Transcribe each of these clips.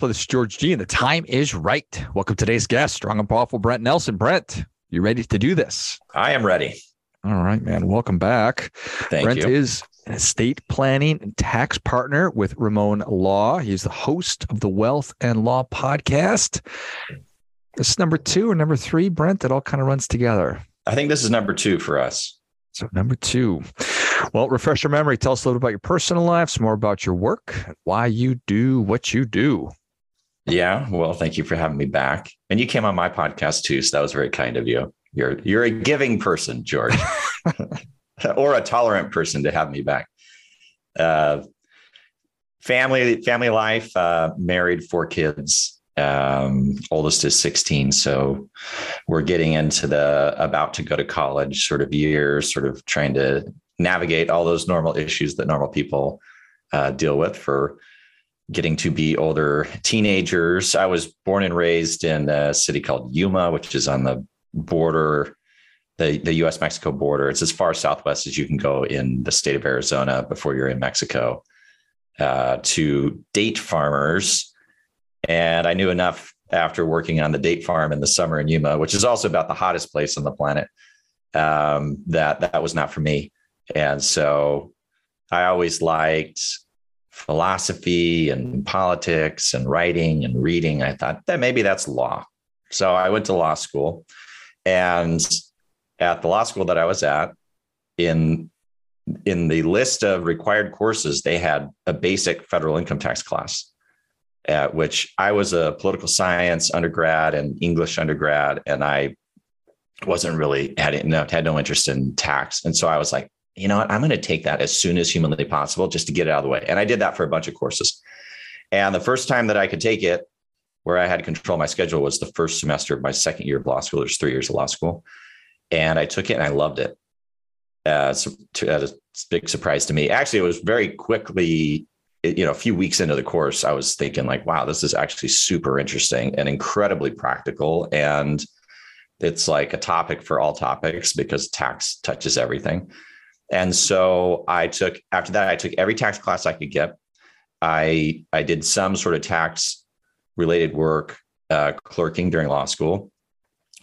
My this is George G, and the time is right. Welcome to today's guest, strong and powerful Brent Nelson. Brent, you ready to do this? I am ready. All right, man. Welcome back. Thank Brent you. is an estate planning and tax partner with Rimon Law. He's the host of the Wealth and Law podcast. This is number two or number three, Brent. It all kind of runs together. I think this is number two for us. So, number two. Well, refresh your memory. Tell us a little about your personal life, some more about your work, why you do what you do. Yeah. Well, thank you for having me back. And you came on my podcast too. So that was very kind of you. You're you're a giving person, George. or a tolerant person to have me back. Uh, family, family life, uh, married, four kids. Um, oldest is 16. So we're getting into the about to go to college sort of years, sort of trying to navigate all those normal issues that normal people uh, deal with for getting to be older teenagers. I was born and raised in a city called Yuma, which is on the border, the, the US Mexico border. It's as far southwest as you can go in the state of Arizona before you're in Mexico uh, to date farmers and I knew enough after working on the date farm in the summer in Yuma, which is also about the hottest place on the planet, um, that that was not for me. And so I always liked philosophy and politics and writing and reading. I thought that maybe that's law. So I went to law school. And at the law school that I was at, in in the list of required courses, they had a basic federal income tax class at which I was a political science undergrad and English undergrad, and I wasn't really had no had no interest in tax, and so I was like, you know what, I'm going to take that as soon as humanly possible just to get it out of the way, and I did that for a bunch of courses. And the first time that I could take it, where I had control my schedule, was the first semester of my second year of law school. There's three years of law school, and I took it and I loved it. Uh, a big surprise to me. Actually, it was very quickly you know, a few weeks into the course, I was thinking like, wow, this is actually super interesting and incredibly practical. And it's like a topic for all topics because tax touches everything. And so I took after that, I took every tax class I could get. I I did some sort of tax related work, uh, clerking during law school.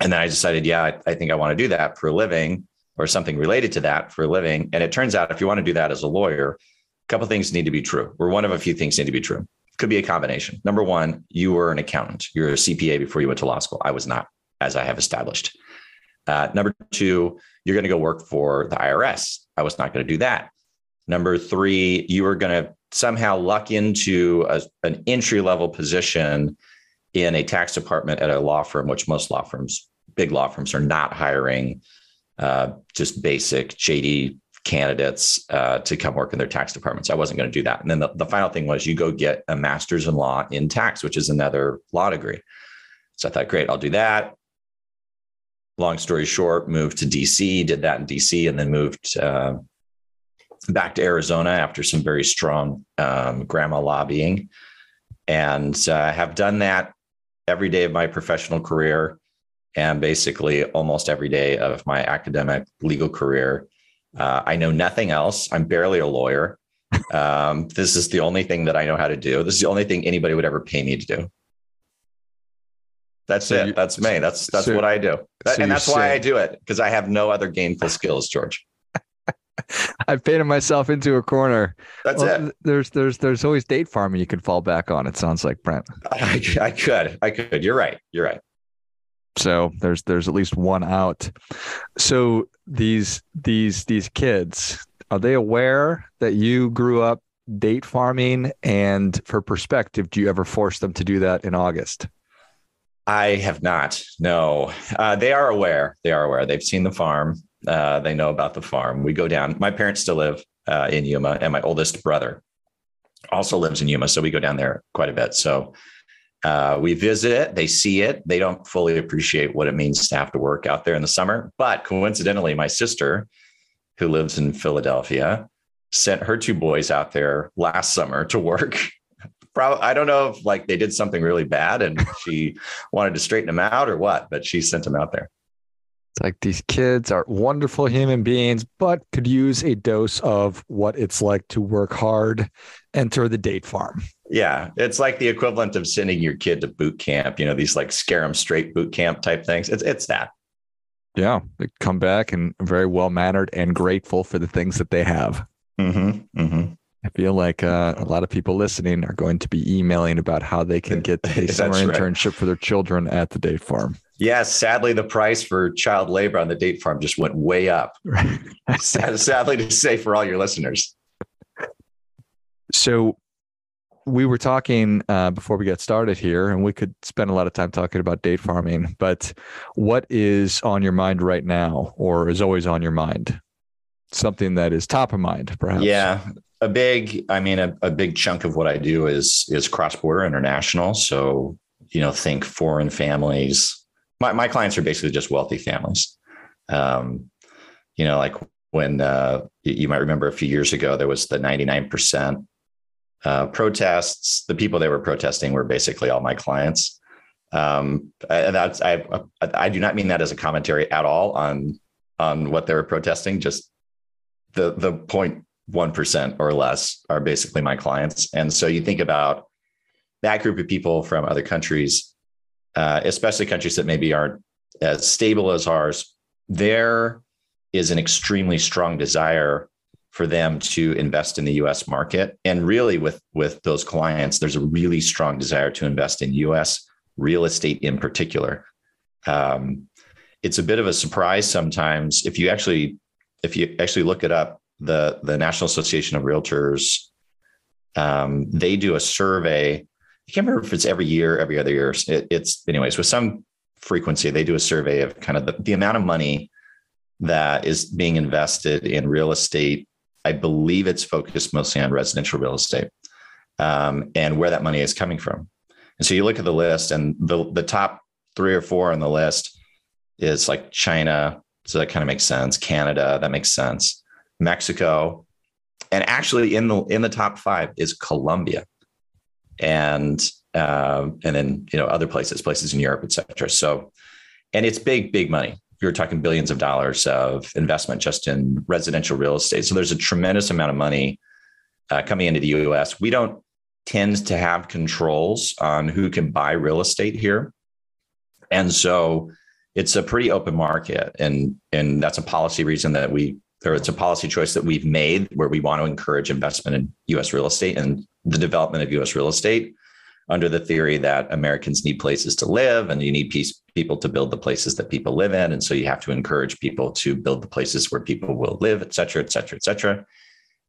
And then I decided, yeah, I, I think I want to do that for a living or something related to that for a living. And it turns out if you want to do that as a lawyer, a couple things need to be true, or one of a few things need to be true. Could be a combination. Number one, you were an accountant. You're a CPA before you went to law school. I was not, as I have established. Uh, number two, you're going to go work for the IRS. I was not going to do that. Number three, you were going to somehow luck into a, an entry level position in a tax department at a law firm, which most law firms, big law firms, are not hiring uh, just basic JD candidates uh, to come work in their tax departments. I wasn't going to do that. And then the, the final thing was you go get a master's in law in tax, which is another law degree. So I thought, great, I'll do that. Long story short, moved to DC, did that in DC, and then moved uh, back to Arizona after some very strong um, grandma lobbying. And uh, have done that every day of my professional career and basically almost every day of my academic legal career uh, I know nothing else. I'm barely a lawyer. Um, this is the only thing that I know how to do. This is the only thing anybody would ever pay me to do. That's so it. You, that's me. That's that's so, what I do, that, so and that's why I do it because I have no other gainful skills, George. I've painted myself into a corner. That's well, it. There's there's there's always date farming you can fall back on. It sounds like Brent. I, I could I could. You're right. You're right. So there's there's at least one out. So these these these kids are they aware that you grew up date farming? And for perspective, do you ever force them to do that in August? I have not. No, uh, they are aware. They are aware. They've seen the farm. Uh, they know about the farm. We go down. My parents still live uh, in Yuma, and my oldest brother also lives in Yuma, so we go down there quite a bit. So uh, we visit it, they see it, they don't fully appreciate what it means to have to work out there in the summer. But coincidentally, my sister, who lives in Philadelphia, sent her two boys out there last summer to work. Probably, I don't know if like they did something really bad and she wanted to straighten them out or what, but she sent them out there. It's like these kids are wonderful human beings, but could use a dose of what it's like to work hard, enter the date farm. Yeah, it's like the equivalent of sending your kid to boot camp. You know, these like scare them straight boot camp type things. It's it's that. Yeah, they come back and very well mannered and grateful for the things that they have. Mm-hmm, mm-hmm. I feel like uh, a lot of people listening are going to be emailing about how they can get a summer right. internship for their children at the date farm. Yes, sadly, the price for child labor on the date farm just went way up. sadly to say for all your listeners. So we were talking uh, before we got started here, and we could spend a lot of time talking about date farming. But what is on your mind right now, or is always on your mind? Something that is top of mind, perhaps. Yeah, a big. I mean, a, a big chunk of what I do is is cross border international. So you know, think foreign families. My my clients are basically just wealthy families. Um, you know, like when uh, you might remember a few years ago, there was the ninety nine percent uh, protests. The people they were protesting were basically all my clients. Um, and that's I, I do not mean that as a commentary at all on on what they were protesting. Just the the point one percent or less are basically my clients. And so you think about that group of people from other countries, uh, especially countries that maybe aren't as stable as ours. There is an extremely strong desire for them to invest in the US market. And really with, with those clients, there's a really strong desire to invest in US real estate in particular. Um, it's a bit of a surprise sometimes if you actually if you actually look it up the the national association of realtors um, they do a survey i can't remember if it's every year every other year it, it's anyways with some frequency they do a survey of kind of the, the amount of money that is being invested in real estate I believe it's focused mostly on residential real estate um, and where that money is coming from. And so you look at the list, and the the top three or four on the list is like China, so that kind of makes sense. Canada, that makes sense. Mexico, and actually in the in the top five is Colombia, and um, and then you know other places, places in Europe, et cetera. So, and it's big, big money you're talking billions of dollars of investment just in residential real estate. So there's a tremendous amount of money uh, coming into the US. We don't tend to have controls on who can buy real estate here. And so it's a pretty open market. And, and that's a policy reason that we, or it's a policy choice that we've made where we want to encourage investment in US real estate and the development of US real estate under the theory that Americans need places to live and you need peace, people to build the places that people live in. And so you have to encourage people to build the places where people will live, et cetera, et cetera, et cetera.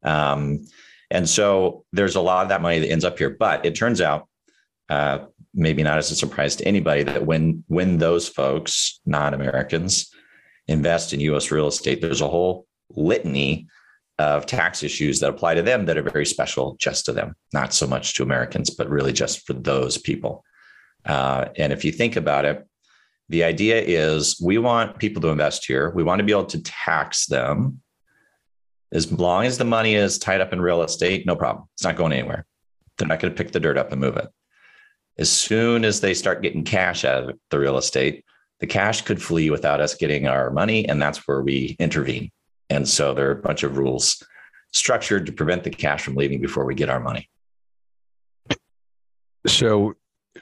Um, and so there's a lot of that money that ends up here. But it turns out, uh, maybe not as a surprise to anybody, that when when those folks, non-Americans, invest in U.S. real estate, there's a whole litany of tax issues that apply to them that are very special just to them, not so much to Americans, but really just for those people. Uh, and if you think about it, the idea is we want people to invest here. We want to be able to tax them. As long as the money is tied up in real estate, no problem. It's not going anywhere. They're not going to pick the dirt up and move it. As soon as they start getting cash out of the real estate, the cash could flee without us getting our money. And that's where we intervene. And so there are a bunch of rules structured to prevent the cash from leaving before we get our money. So,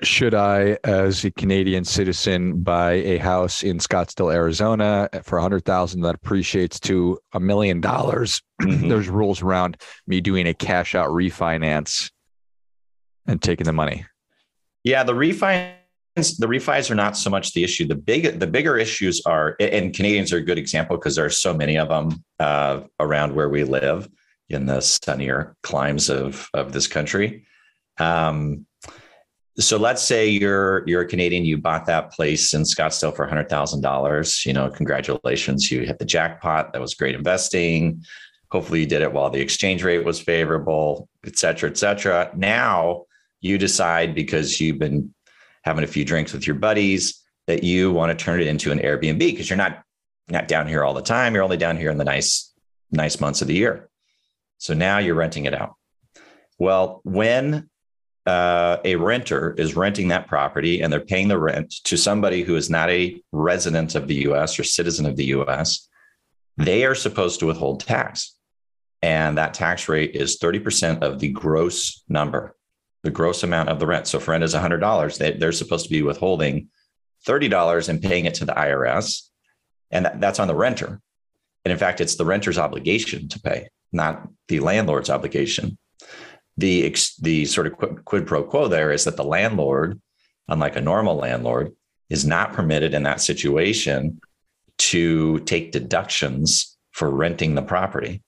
should I, as a Canadian citizen, buy a house in Scottsdale, Arizona for a hundred thousand that appreciates to a million dollars? Mm-hmm. There's rules around me doing a cash out refinance and taking the money. Yeah, the refinance the refis are not so much the issue. The big, the bigger issues are, and Canadians are a good example because there are so many of them uh, around where we live in the sunnier climes of of this country. Um, so let's say you're you're a Canadian, you bought that place in Scottsdale for hundred thousand dollars. You know, congratulations, you hit the jackpot. That was great investing. Hopefully, you did it while the exchange rate was favorable, et cetera, et cetera. Now you decide because you've been having a few drinks with your buddies, that you want to turn it into an Airbnb because you're not not down here all the time. You're only down here in the nice nice months of the year. So now you're renting it out. Well, when uh, a renter is renting that property and they're paying the rent to somebody who is not a resident of the US or citizen of the US, they are supposed to withhold tax. And that tax rate is 30% of the gross number, the gross amount of the rent. So if rent is $100, they, they're supposed to be withholding $30 and paying it to the IRS. And that, that's on the renter. And in fact, it's the renter's obligation to pay, not the landlord's obligation the the sort of quid, quid pro quo there is that the landlord, unlike a normal landlord, is not permitted in that situation to take deductions for renting the property.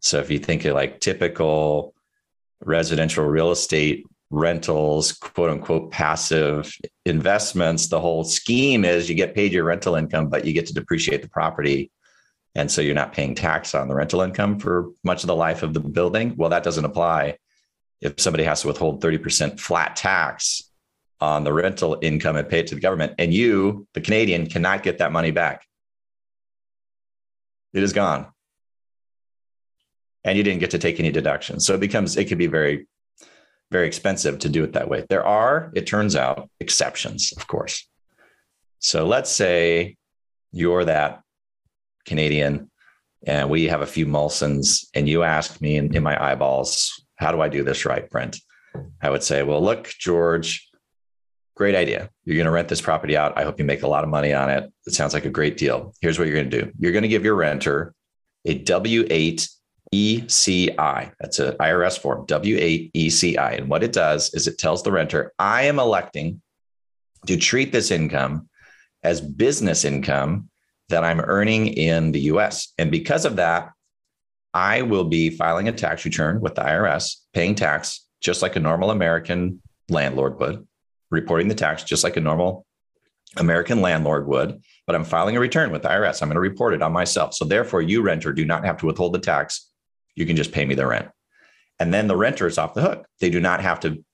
So if you think of like typical residential real estate rentals, quote unquote passive investments, the whole scheme is you get paid your rental income, but you get to depreciate the property. And so you're not paying tax on the rental income for much of the life of the building. Well, that doesn't apply if somebody has to withhold 30% flat tax on the rental income and pay it to the government, and you, the Canadian, cannot get that money back. It is gone. And you didn't get to take any deductions. So it becomes, it could be very, very expensive to do it that way. There are, it turns out, exceptions, of course. So let's say you're that Canadian and we have a few Molsons, and you ask me in, in my eyeballs, how do I do this right, Brent? I would say, well, look, George, great idea. You're going to rent this property out. I hope you make a lot of money on it. It sounds like a great deal. Here's what you're going to do you're going to give your renter a W 8 ECI. That's an IRS form, W 8 ECI. And what it does is it tells the renter, I am electing to treat this income as business income that I'm earning in the US. And because of that, I will be filing a tax return with the IRS, paying tax just like a normal American landlord would, reporting the tax just like a normal American landlord would, but I'm filing a return with the IRS. I'm going to report it on myself. So therefore, you renter do not have to withhold the tax. You can just pay me the rent. And then the renter is off the hook. They do not have to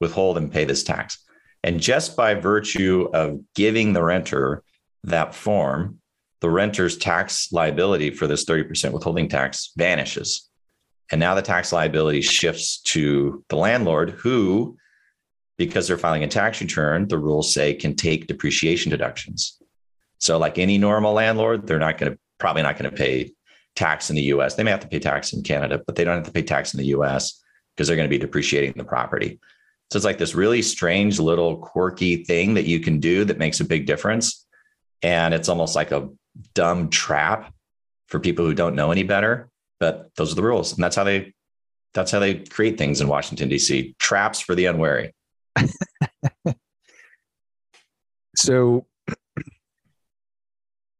withhold and pay this tax. And just by virtue of giving the renter that form, the renter's tax liability for this 30% withholding tax vanishes. And now the tax liability shifts to the landlord who, because they're filing a tax return, the rules say can take depreciation deductions. So, like any normal landlord, they're not going to probably not going to pay tax in the US. They may have to pay tax in Canada, but they don't have to pay tax in the US because they're going to be depreciating the property. So it's like this really strange little quirky thing that you can do that makes a big difference. And it's almost like a dumb trap for people who don't know any better. But those are the rules, and that's how they that's how they create things in Washington D.C. Traps for the unwary. so,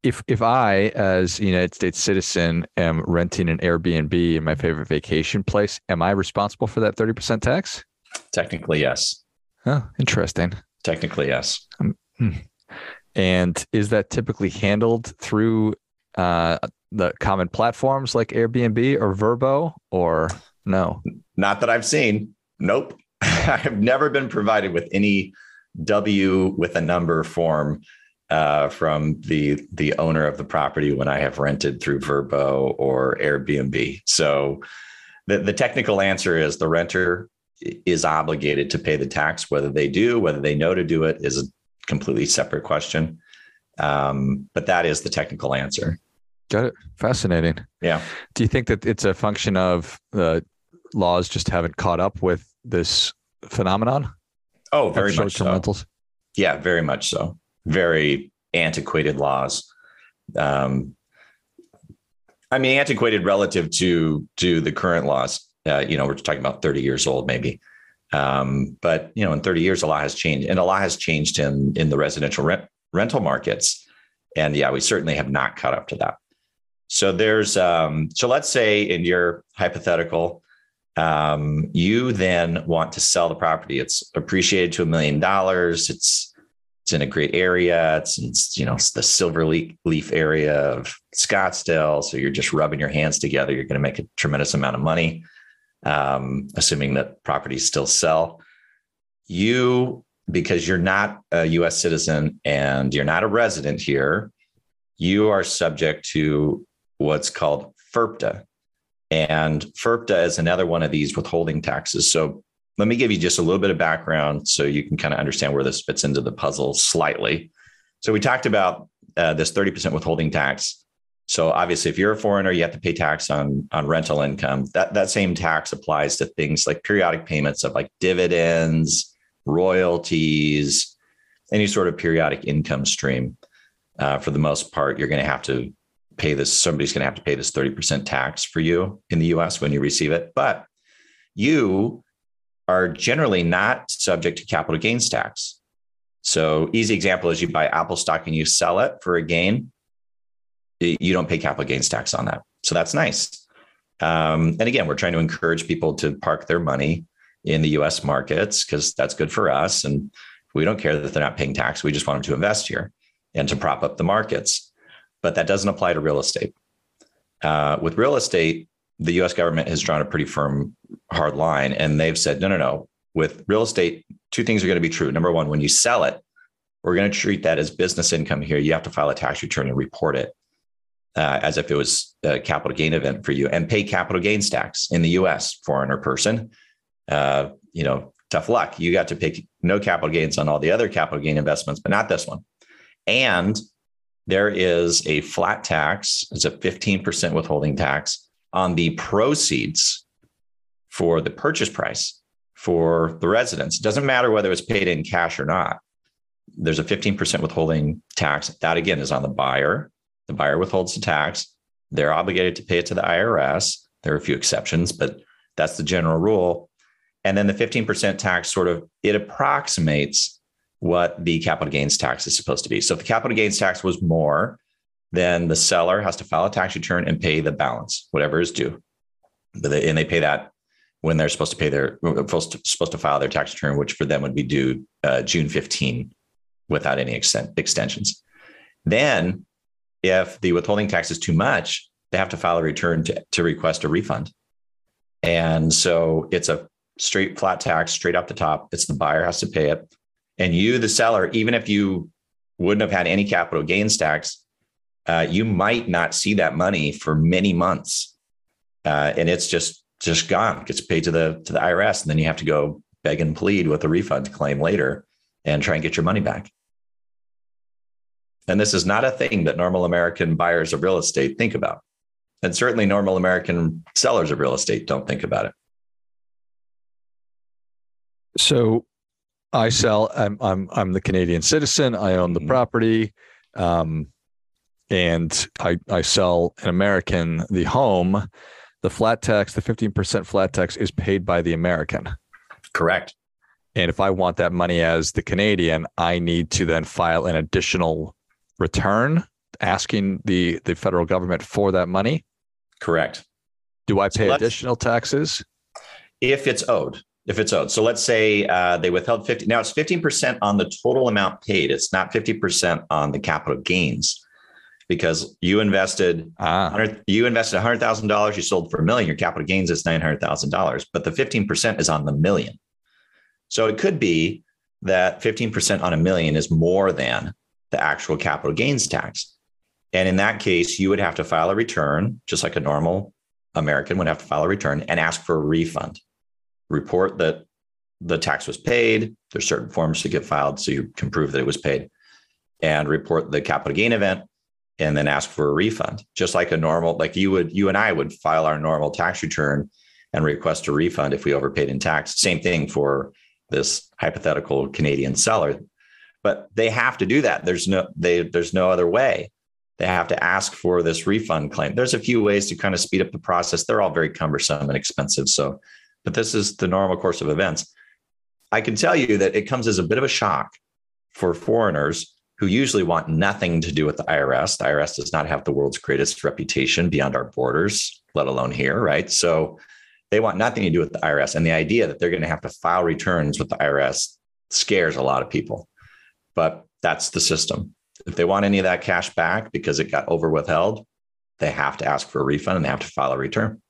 if if I, as a United States citizen, am renting an Airbnb in my favorite vacation place, am I responsible for that thirty percent tax? Technically, yes. Oh, interesting. Technically, yes. Um, hmm. And is that typically handled through uh, the common platforms like Airbnb or Vrbo, or no? Not that I've seen. Nope. I've never been provided with any W with a number form uh, from the the owner of the property when I have rented through Vrbo or Airbnb. So the, the technical answer is the renter is obligated to pay the tax. Whether they do, whether they know to do it, is a completely separate question. Um, but that is the technical answer. Got it. Fascinating. Yeah. Do you think that it's a function of the laws just haven't caught up with this phenomenon? Oh, very much so. Rentals? Yeah, very much so. Very antiquated laws. Um, I mean, antiquated relative to to the current laws. Uh, you know, we're talking about 30 years old, maybe. Um, but you know, in 30 years, a lot has changed, and a lot has changed in in the residential rent, rental markets. And yeah, we certainly have not caught up to that. So there's um, so let's say in your hypothetical, um, you then want to sell the property. It's appreciated to a million dollars. It's it's in a great area. It's it's you know it's the Silverleaf, area of Scottsdale. So you're just rubbing your hands together. You're going to make a tremendous amount of money um, assuming that properties still sell. You, because you're not a US citizen and you're not a resident here, you are subject to what's called FIRPTA. And FIRPTA is another one of these withholding taxes. So let me give you just a little bit of background so you can kind of understand where this fits into the puzzle slightly. So we talked about uh, this 30% withholding tax. So obviously, if you're a foreigner, you have to pay tax on on rental income. That that same tax applies to things like periodic payments of like dividends, royalties, any sort of periodic income stream. Uh, for the most part, you're going to have to pay this. Somebody's going to have to pay this 30% tax for you in the US when you receive it. But you are generally not subject to capital gains tax. So, easy example is you buy Apple stock and you sell it for a gain, you don't pay capital gains tax on that. So, that's nice. Um, and again, we're trying to encourage people to park their money in the US markets because that's good for us. And we don't care that they're not paying tax. We just want them to invest here and to prop up the markets. But that doesn't apply to real estate. Uh, with real estate, the US government has drawn a pretty firm, hard line, and they've said, no, no, no. With real estate, two things are going to be true. Number one, when you sell it, we're going to treat that as business income here. You have to file a tax return and report it uh, as if it was a capital gain event for you and pay capital gains tax in the US, foreigner person. Uh, you know, tough luck. You got to pay no capital gains on all the other capital gain investments, but not this one. And there is a flat tax, it's a 15% withholding tax on the proceeds for the purchase price for the residence. It doesn't matter whether it's paid in cash or not. There's a 15% withholding tax. That again is on the buyer. The buyer withholds the tax. They're obligated to pay it to the IRS. There are a few exceptions, but that's the general rule. And then the 15% tax sort of it approximates what the capital gains tax is supposed to be. So if the capital gains tax was more, then the seller has to file a tax return and pay the balance, whatever is due. And they pay that when they're supposed to pay their supposed to, supposed to file their tax return, which for them would be due uh, June 15 without any extent, extensions. Then, if the withholding tax is too much, they have to file a return to, to request a refund. And so it's a straight flat tax, straight off the top. It's the buyer has to pay it. And you, the seller, even if you wouldn't have had any capital gains tax, uh, you might not see that money for many months, uh, and it's just just gone. Gets paid to the to the IRS, and then you have to go beg and plead with a refund claim later and try and get your money back. And this is not a thing that normal American buyers of real estate think about. And certainly normal American sellers of real estate don't think about it. So I sell, I'm, I'm, I'm the Canadian citizen. I own the mm-hmm. property. Um, and I, I sell an American the home, the flat tax, the 15% flat tax is paid by the American. Correct. And if I want that money as the Canadian, I need to then file an additional return asking the, the federal government for that money. Correct. Do I pay so additional taxes? If it's owed if it's owed. So let's say uh, they withheld 50. Now it's 15% on the total amount paid. It's not 50% on the capital gains because you invested ah. you invested $100,000, you sold for a million, your capital gains is $900,000, but the 15% is on the million. So it could be that 15% on a million is more than the actual capital gains tax. And in that case, you would have to file a return, just like a normal American would have to file a return and ask for a refund report that the tax was paid. There's certain forms to get filed so you can prove that it was paid, and report the capital gain event, and then ask for a refund. Just like a normal, like you would, you and I would file our normal tax return and request a refund if we overpaid in tax. Same thing for this hypothetical Canadian seller, but they have to do that. There's no they there's no other way. They have to ask for this refund claim. There's a few ways to kind of speed up the process. They're all very cumbersome and expensive. So but this is the normal course of events. I can tell you that it comes as a bit of a shock for foreigners who usually want nothing to do with the IRS. The IRS does not have the world's greatest reputation beyond our borders, let alone here, right? So they want nothing to do with the IRS. And the idea that they're going to have to file returns with the IRS scares a lot of people. But that's the system. If they want any of that cash back because it got over withheld, they have to ask for a refund and they have to file a return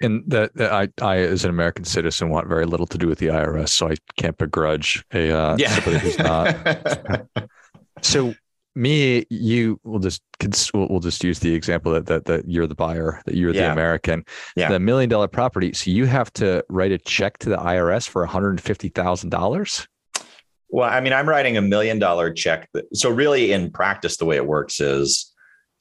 and that, that, I, I, as an American citizen, want very little to do with the IRS, so I can't begrudge a uh, yeah. somebody who's not. so, me, you will just we'll, we'll just use the example that, that that you're the buyer, that you're yeah. the American, yeah. the million dollar property. So you have to write a check to the IRS for one hundred fifty thousand dollars. Well, I mean, I'm writing a million dollar check. So really, in practice, the way it works is,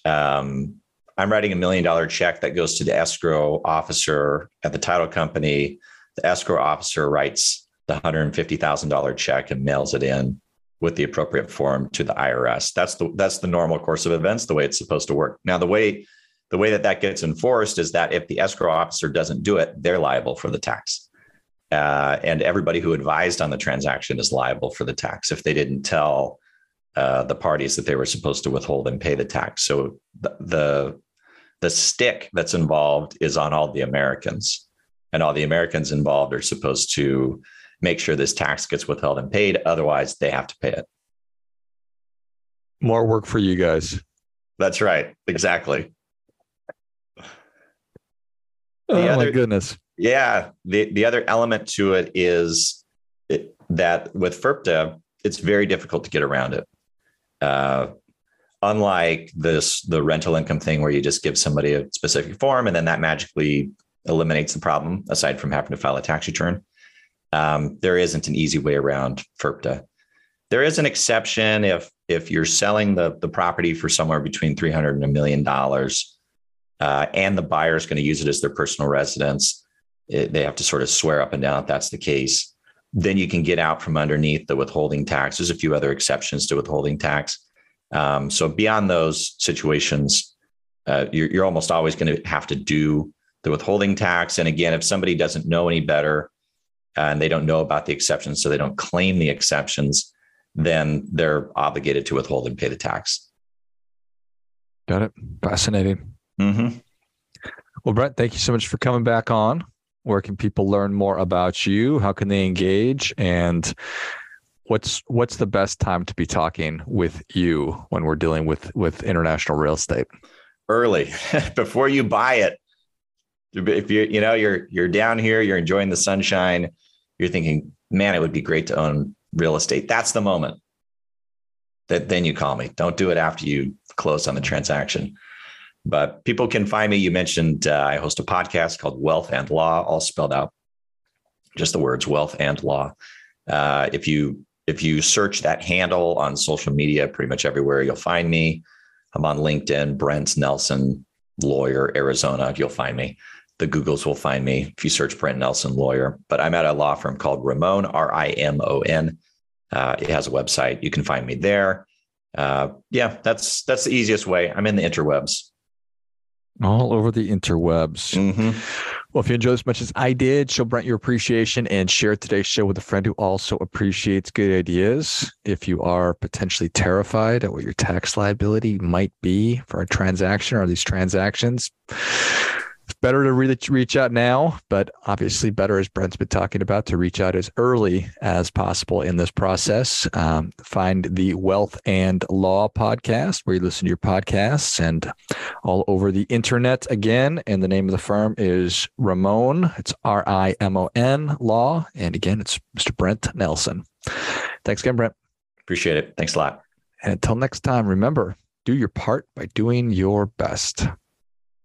um, I'm writing a million dollar check that goes to the escrow officer at the title company. The escrow officer writes the $150,000 check and mails it in with the appropriate form to the IRS. That's the that's the normal course of events, the way it's supposed to work. Now, the way the way that that gets enforced is that if the escrow officer doesn't do it, they're liable for the tax. Uh, and everybody who advised on the transaction is liable for the tax if they didn't tell uh, the parties that they were supposed to withhold and pay the tax. So the, the the stick that's involved is on all the Americans, and all the Americans involved are supposed to make sure this tax gets withheld and paid. Otherwise, they have to pay it. More work for you guys. That's right. Exactly. The oh other, my goodness. Yeah. The, the other element to it is that with FIRPTA, it's very difficult to get around it. Uh, unlike this, the rental income thing where you just give somebody a specific form and then that magically eliminates the problem, aside from having to file a tax return um, there isn't an easy way around FIRPTA. There is an exception if if you're selling the the property for somewhere between three hundred and a million dollars, uh, and the buyer is going to use it as their personal residence. It, they have to sort of swear up and down if that's the case. Then you can get out from underneath the withholding tax. There's a few other exceptions to withholding tax. Um, so beyond those situations, uh, you're, you're almost always going to have to do the withholding tax. And again, if somebody doesn't know any better, and they don't know about the exceptions, so they don't claim the exceptions, then they're obligated to withhold and pay the tax. Got it. Fascinating. Mm-hmm. Well, Brent, thank you so much for coming back on. Where can people learn more about you? How can they engage? And what's what's the best time to be talking with you when we're dealing with with international real estate? Early, before you buy it. If you you know you're you're down here, you're enjoying the sunshine, you're thinking, man, it would be great to own real estate. That's the moment that then you call me. Don't do it after you close on the transaction. But people can find me. You mentioned uh, I host a podcast called Wealth and Law, all spelled out, just the words Wealth and Law. Uh, if you if you search that handle on social media, pretty much everywhere you'll find me. I'm on LinkedIn, Brent Nelson, lawyer, Arizona. You'll find me the Googles will find me if you search Brent Nelson lawyer. But I'm at a law firm called Rimon, R I M O N. Uh, it has a website. You can find me there. Uh, yeah, that's that's the easiest way. I'm in the interwebs. All over the interwebs. Mm-hmm. Well, if you enjoyed as much as I did, show Brent your appreciation and share today's show with a friend who also appreciates good ideas. If you are potentially terrified at what your tax liability might be for a transaction or these transactions, better to reach reach out now, but obviously better, as Brent's been talking about, to reach out as early as possible in this process. Um, find the Wealth and Law podcast where you listen to your podcasts and all over the internet again. And the name of the firm is Rimon. It's R I M O N Law. And again, it's Mr. Brent Nelson. Thanks again, Brent. Appreciate it. Thanks a lot. And until next time, remember do your part by doing your best.